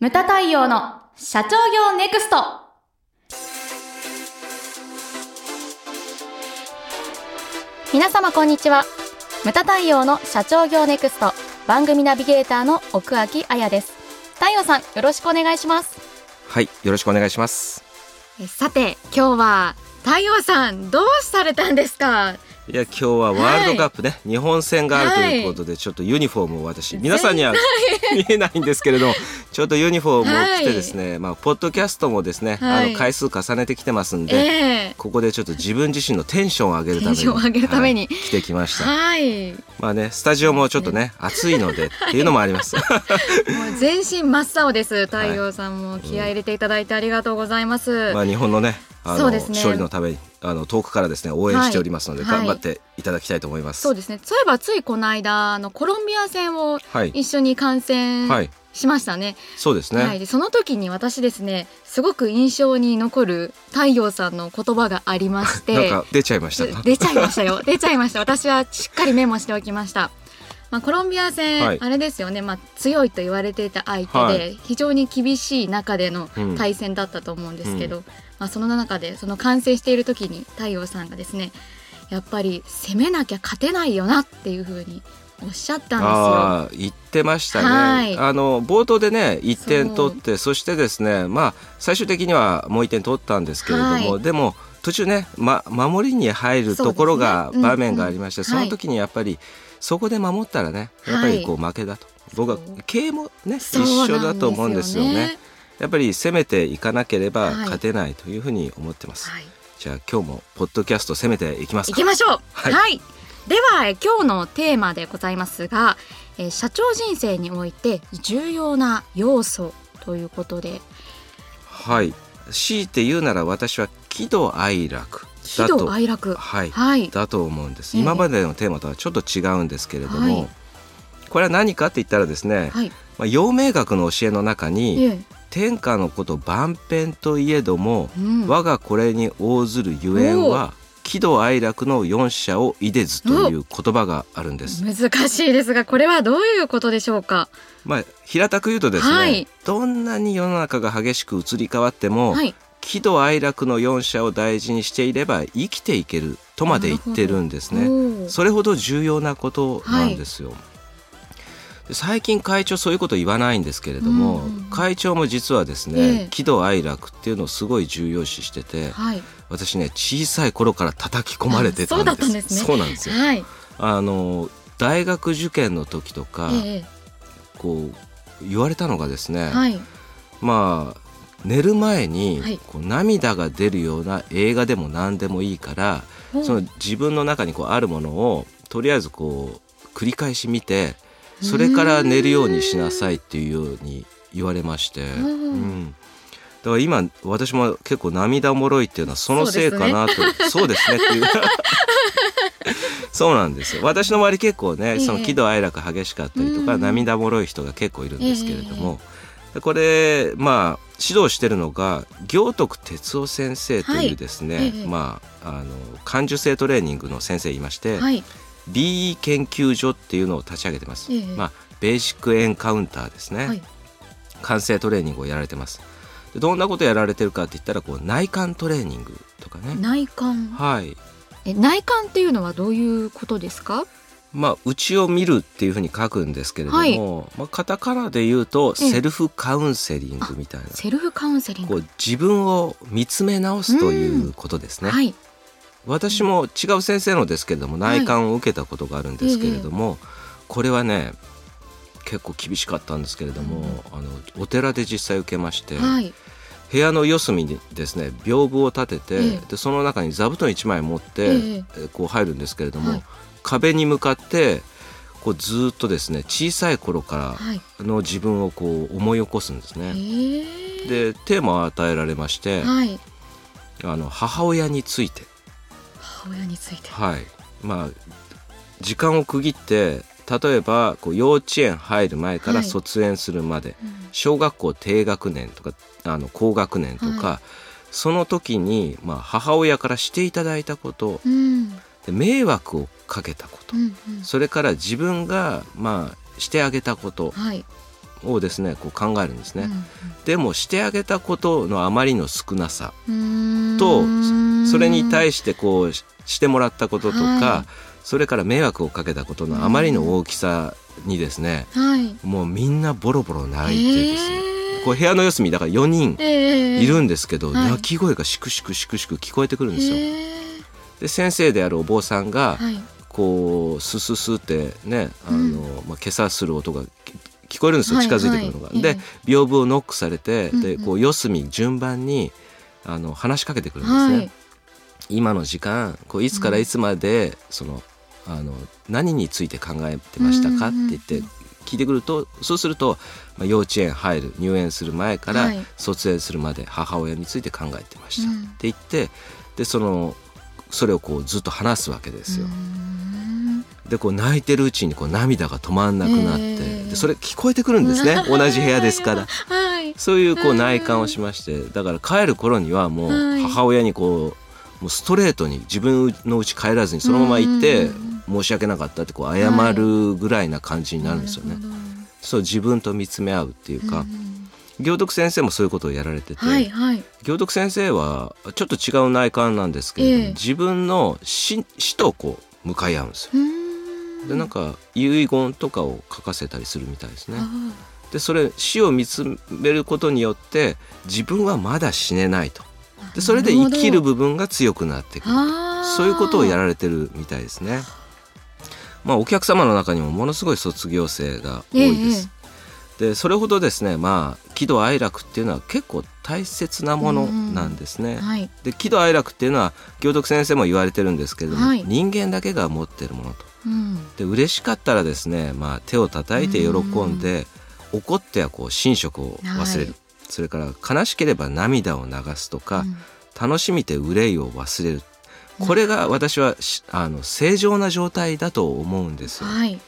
ムタ太陽の社長業ネクスト。皆様こんにちは。ムタ太陽の社長業ネクスト。番組ナビゲーターの奥脇彩です。太陽さんよろしくお願いします。はい、よろしくお願いします。えさて今日は太陽さんどうされたんですか？いや、今日はワールドカップね、日本戦があるということで、ちょっとユニフォームを私、皆さんには見えないんですけれども、ちょっとユニフォームを着てですね、まあ、ポッドキャストもですね、はい。あの回数重ねてきてますんで、ええ。ここでちょっと自分自身のテンションを上げるために、上げるために。はい。着てきました。はい。まあね、スタジオもちょっとね、暑いのでっていうのもあります。もう全身真っ青です。太陽さんも気合い入れていただいてありがとうございます、まあ日本のね、あの、そうですね。勝利のために、あの遠くからですね、応援しておりますので、はい。頑張っていただきたいと思います。そうですね。そういえばついこの間あのコロンビア戦をはい、一緒に観戦はい、しましたね、そうですね。はい、でその時に私ですねすごく印象に残る太陽さんの言葉がありましなんて。か出ちゃいましたか。出ちゃいましたよ出ちゃいました私はしっかりメモしておきました、まあ、コロンビア戦、はい。あれですよね、まあ、強いと言われていた相手で、はい。非常に厳しい中でのうん。対戦だったと思うんですけど、まあ、その中でその完成している時に太陽さんがですねやっぱり攻めなきゃ勝てないよなっていうふうにおっしゃったんですよ。ああ言ってましたね、はい。あの冒頭でね1点取ってそしてですねまあ最終的にはもう1点取ったんですけれども、はい。でも途中ね、ま、守りに入るところが場面がありましてそ,、うん。の時にやっぱりそこで守ったらねやっぱりこう負けだと、僕は経営もね一緒だと思うんですよね。やっぱり攻めていかなければはい。勝てないというふうに思ってます、はい。じゃあ今日もポッドキャスト攻めていきますか。行きましょう。は、はい。いではえ今日のテーマでございますが、えー社長人生において重要な要素ということで、はい強いて言うなら私は喜怒哀楽喜だと怒哀楽。はい、はい。だと思うんです、ええ今までのテーマとはちょっと違うんですけれども、はいこれは何かって言ったらですね、はい。まあ、陽明学の教えの中に、ええ天下のこと万遍といえども、うん我がこれに応ずるゆえんは喜怒哀楽の四者をいでずという言葉があるんです。難しいですが、これはどういうことでしょうか？まあ平たく言うとですね、はいどんなに世の中が激しく移り変わっても、はい。喜怒哀楽の四者を大事にしていれば生きていけるとまで言ってるんですね。それほど重要なことなんですよ。で最近会長そういうこと言わないんですけれども、うんうん会長も実はですえね、え喜怒哀楽っていうのをすごい重要視しててはい。私ね小さい頃から叩き込まれてたんです。あそうなんですよ。はい。あの大学受験の時とか、えこう言われたのがですね、えはい。まあ寝る前にはい。こう涙が出るような映画でも何でもいいから、その自分の中にこうあるものをとりあえずこう繰り返し見てそれから寝るようにしなさいっていうように言われまして、うん。うん、だから今私も結構涙もろいっていうのはそのせいかなと。そうですね。っていうそうなんですよ。私の周り結構ね、ええ。その喜怒哀楽激しかったりとか、うん。涙もろい人が結構いるんですけれども、でこれまあ指導してるのが行徳哲夫先生というですね、はい。ええ。まああの感受性トレーニングの先生いまして、はい。BE 研究所っていうのを立ち上げてます、ええ。まあベーシックエンカウンターですね、はい。感性トレーニングをやられてます。でどんなことやられてるかって言ったらこう内観トレーニングとかね。内観？はい。え、内観っていうのはどういうことですか？まあ内を見るっていうふうに書くんですけれども、はい。まあ、カタカナで言うとええ。セルフカウンセリングみたいな、セルフカウンセリング。こう自分を見つめ直すということですね、はい。私も違う先生のですけれども内観を受けたことがあるんですけれども、これはね結構厳しかったんですけれども、あのお寺で実際受けまして、はい。部屋の四隅にですね屏風を立てて、ええでその中に座布団1枚持って、えええこう入るんですけれども、はい壁に向かってこうずーっとですね小さい頃かはい。らの自分をこう思い起こすんですえね。えでテーマを与えられまして、はい。あの母親について母親について。はいまあ時間を区切って例えばこう幼稚園入る前からはい卒園するまで、うん小学校低学年とかあの高学年とか、はその時に、まあ、母親からしていただいたことうん。で迷惑をかけたこと、うんうん。それから自分が、まあ、してあげたこと、はい。をですねこう考えるんですね、うんでもしてあげたことのあまりの少なさうん。とそれに対してこうししてもらったこととか、はい。それから迷惑をかけたことのあまりの大きさにですね、はい。もうみんなボロボロ泣いてですね、えこう部屋の四隅だから4人えいるんですけど、はい。泣き声がしくしくしくしく聞こえてくるんですよ。えで先生であるお坊さんが、はい。こうスススってねあの、うん。まあ、今朝する音がき聞こえるんですよはい近づいてくるのが。ではい。え屏風をノックされて、でうんうん。こう四隅順番にあの話しかけてくるんですね。はい。今の時間こういつからいつまで、そのあの何について考えてましたかって言って聞いてくるとそうすると、まあ、幼稚園入る入園する前からはい。卒園するまで母親について考えてました、うん。って言ってでそのそれをこうずっと話すわけですよ。うん。でこう泣いてるうちにこう涙が止まんなくなって、えーでそれ聞こえてくるんですね。同じ部屋ですから。はい。そういうこう内観をしましてだから帰る頃にはもうはい。母親にこうもうストレートに自分の家帰らずにそのまま行ってうん申し訳なかったってこう謝るぐらいな感じになるんですよね。そう自分と見つめ合うっていうか、うん行徳先生もそういうことをやられてて、はいはい。行徳先生はちょっと違う内観なんですけれども、ええ。自分の死死とこう向かい合うんですよ。うんでなんか遺言とかを書かせたりするみたいですね。あでそれ死を見つめることによって自分はまだ死ねないとーでそれで生きる部分が強くなってくるそういうことをやられてるみたいですね。まあお客様の中にもものすごい卒業生が多いです。でそれほどですねまあ喜怒哀楽っていうのは結構大切なものなんですね。はい。で喜怒哀楽っていうのは行徳先生も言われてるんですけれども、はい。人間だけが持ってるものと。うん。で嬉しかったらですね、まあ、手を叩いて喜んで、怒ってはこう寝食を忘れる、はい。それから悲しければ涙を流すとか、うん。楽しみて憂いを忘れる。これが私はしあの正常な状態だと思うんですよ。はい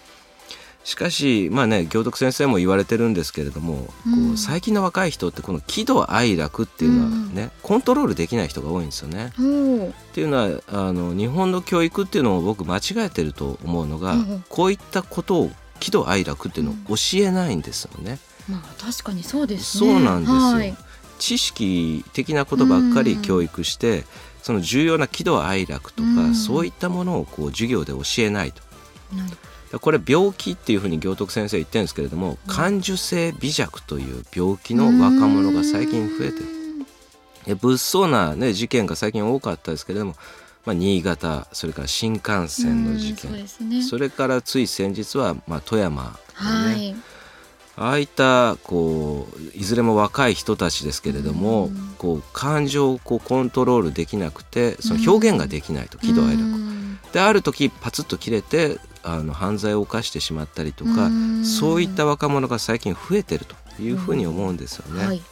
しかしまあね行徳先生も言われてるんですけれども、うん。こう最近の若い人ってこの喜怒哀楽っていうのはね、コントロールできない人が多いんですよね。おーっていうのはあの日本の教育っていうのを僕間違えてると思うのが、うんうん。こういったことを喜怒哀楽っていうのを教えないんですよね。まあ確かにそうですね。そうなんですよ、はい。知識的なことばっかり教育して、その重要な喜怒哀楽とか、うん。そういったものをこう授業で教えないと。なるこれ病気っていうふうに行徳先生言ってるんですけれども、感受性微弱という病気の若者が最近増えてる。で物騒な、ね、事件が最近多かったですけれども、まあ、新潟それから新幹線の事件。ですね。それからつい先日は、まあ、富山のね、はい。ああいったこういずれも若い人たちですけれども、うん。こう感情をこうコントロールできなくてその表現ができないと喜怒哀楽。うん。である時パツッと切れてあの犯罪を犯してしまったりとか、うん。そういった若者が最近増えてるというふうに思うんですよね。はい。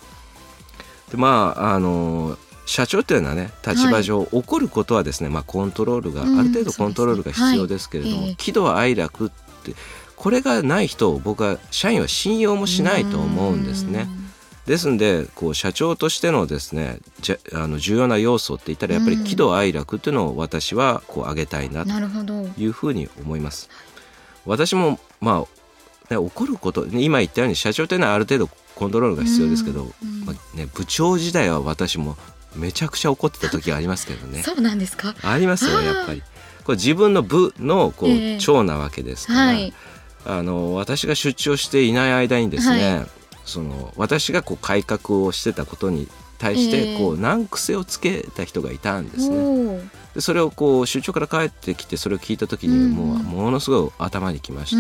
でまああの社長というのはね立場上、起こることはですね、まあ、コントロールが、うんある程度コントロールが必要ですけれども、ねはい。ええ喜怒哀楽ってこれがない人を僕は社員は信用もしないと思うんですね。ですんでこう社長としてのですねじゃあの重要な要素って言ったらやっぱりうん。喜怒哀楽っていうのを私はこう挙げたいなうんというふうに思います。私もまあ、ね、起こることね今言ったように社長というのはある程度コントロールが必要ですけど、うんまあね、部長時代は私もめちゃくちゃ怒ってた時がありますけどね。そうなんですか？ありますよあー。やっぱり。これ自分の部のこう、ええ。長なわけですから、はい。あの私が出張していない間にですね、はその私がこう改革をしてたことに対してええ。こう難癖をつけた人がいたんですね。でそれをこう出張から帰ってきてそれを聞いた時にうん。もうものすごい頭にきまし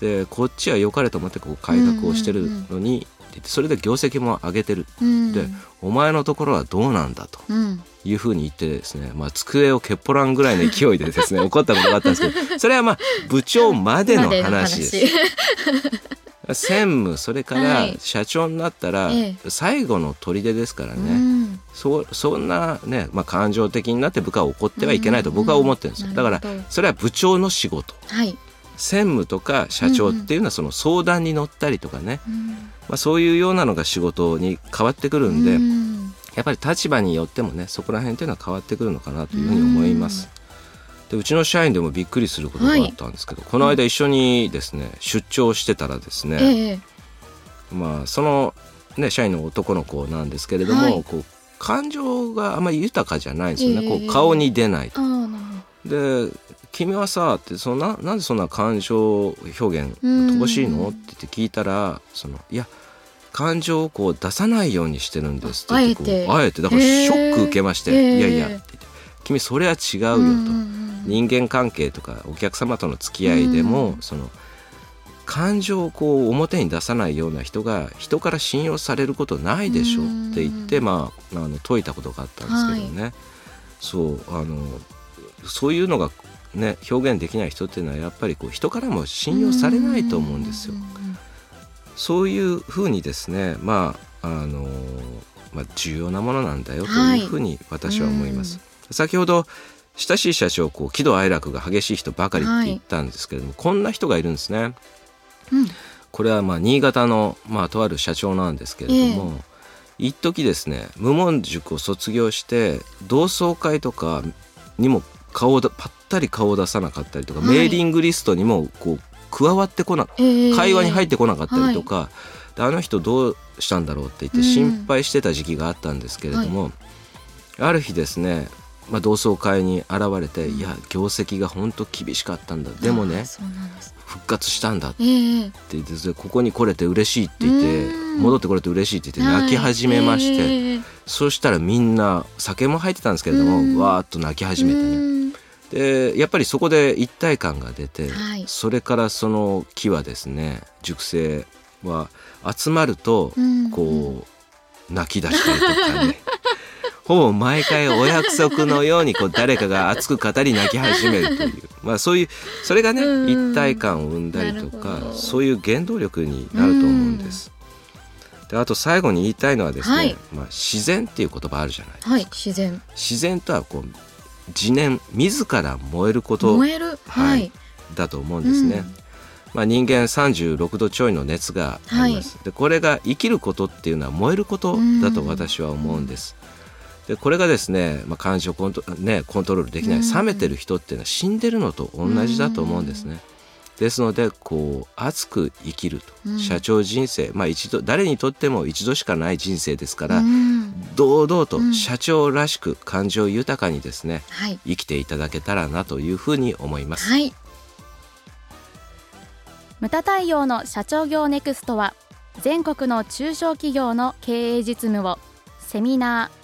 て、でこっちは良かれと思ってこう改革をしてるのに、それで業績も上げてるうん。でお前のところはどうなんだとうん。いうふうに言ってですね、まあ、机をけっぽらんぐらいの勢いでですね 怒ったことがあったんですけどそれはまあ部長までの話です。専務それかはらい。社長になったらえ最後の砦ですからね、うん。そうそんなね、まあ、感情的になって部下を怒ってはいけないと僕は思ってるんですよ、うんだからそれは部長の仕事。はい。専務とか社長っていうのはその相談に乗ったりとかね、うん。まあ、そういうようなのが仕事に変わってくるんで、うん。やっぱり立場によってもねそこら辺っていうのは変わってくるのかなというふうに思います。でうちの社員でもびっくりすることがあったんですけど、この間一緒にですね出張してたらですね、ええまあそのね社員の男の子なんですけれども、はい。こう感情があまり豊かじゃないんですよね、ええこう顔に出ないと。で「君はさ」ってそのななんでそんな感情表現うん乏しいの？って言って聞いたらそのいや感情をこう出さないようにしてるんですってあえて。あえて。だからショック受けまして「へえいやいや」って言って「君それは違うよ」と。人間関係とかお客様との付き合いでも、うん。その感情をこう表に出さないような人が人から信用されることないでしょって言って、まあ、あの解いたことがあったんですけどね、そうあのそういうのが、ね、表現できない人っていうのはやっぱりこう人からも信用されないと思うんですよ。そういうふうにですねまああのまあ、重要なものなんだよというふうに私は思います。先ほど親しい社長こう喜怒哀楽が激しい人ばかりって言ったんですけれども、こんな人がいるんですね。うん。これはまあ新潟の、まあ、とある社長なんですけれども、一時ですね無門塾を卒業して同窓会とかにも顔をだぱったり顔を出さなかったりとか、はい。メーリングリストにもこう加わってこなえー会話に入ってこなかったりとか、であの人どうしたんだろうって言って心配してた時期があったんですけれども、ある日ですね、まあ、同窓会に現れて「いや業績が本当厳しかったんだ。でもね復活したんだ」って。ええ。言ってでここに来れて嬉しいって言ってうん。戻ってこれて嬉しいって言って泣き始めまして、はいええ。そしたらみんな酒も入ってたんですけれどうん。もわーっと泣き始めてね。うん。でやっぱりそこで一体感が出て、はい。それからその木はですね熟成は集まるとうん。こう泣き出したりとかね ほぼ毎回お約束のようにこう誰かが熱く語り泣き始めるという。まあそういうそれがねうん。一体感を生んだりとかど。そういう原動力になると思うんです。であと最後に言いたいのはですね、はい。まあ、自然っていう言葉あるじゃないですか。はい自然。自然とはこう自燃自ら燃えること燃える？はい。だと思うんですね。うん。まあ、人間36度ちょいの熱があります、でこれが生きることっていうのは燃えることだと私は思うんです。でこれがですね、まあ、感情コント,、ね、コントロールできない、うん冷めてる人っていうのは死んでるのと同じだと思うんですね。ですのでこう熱く生きると、うん。社長人生、まあ、一度誰にとっても一度しかない人生ですから、うん。堂々とうん。社長らしく感情豊かにですね、はい。生きていただけたらなというふうに思います。はい。ムタ太陽の社長業ネクストは全国の中小企業の経営実務をセミナー、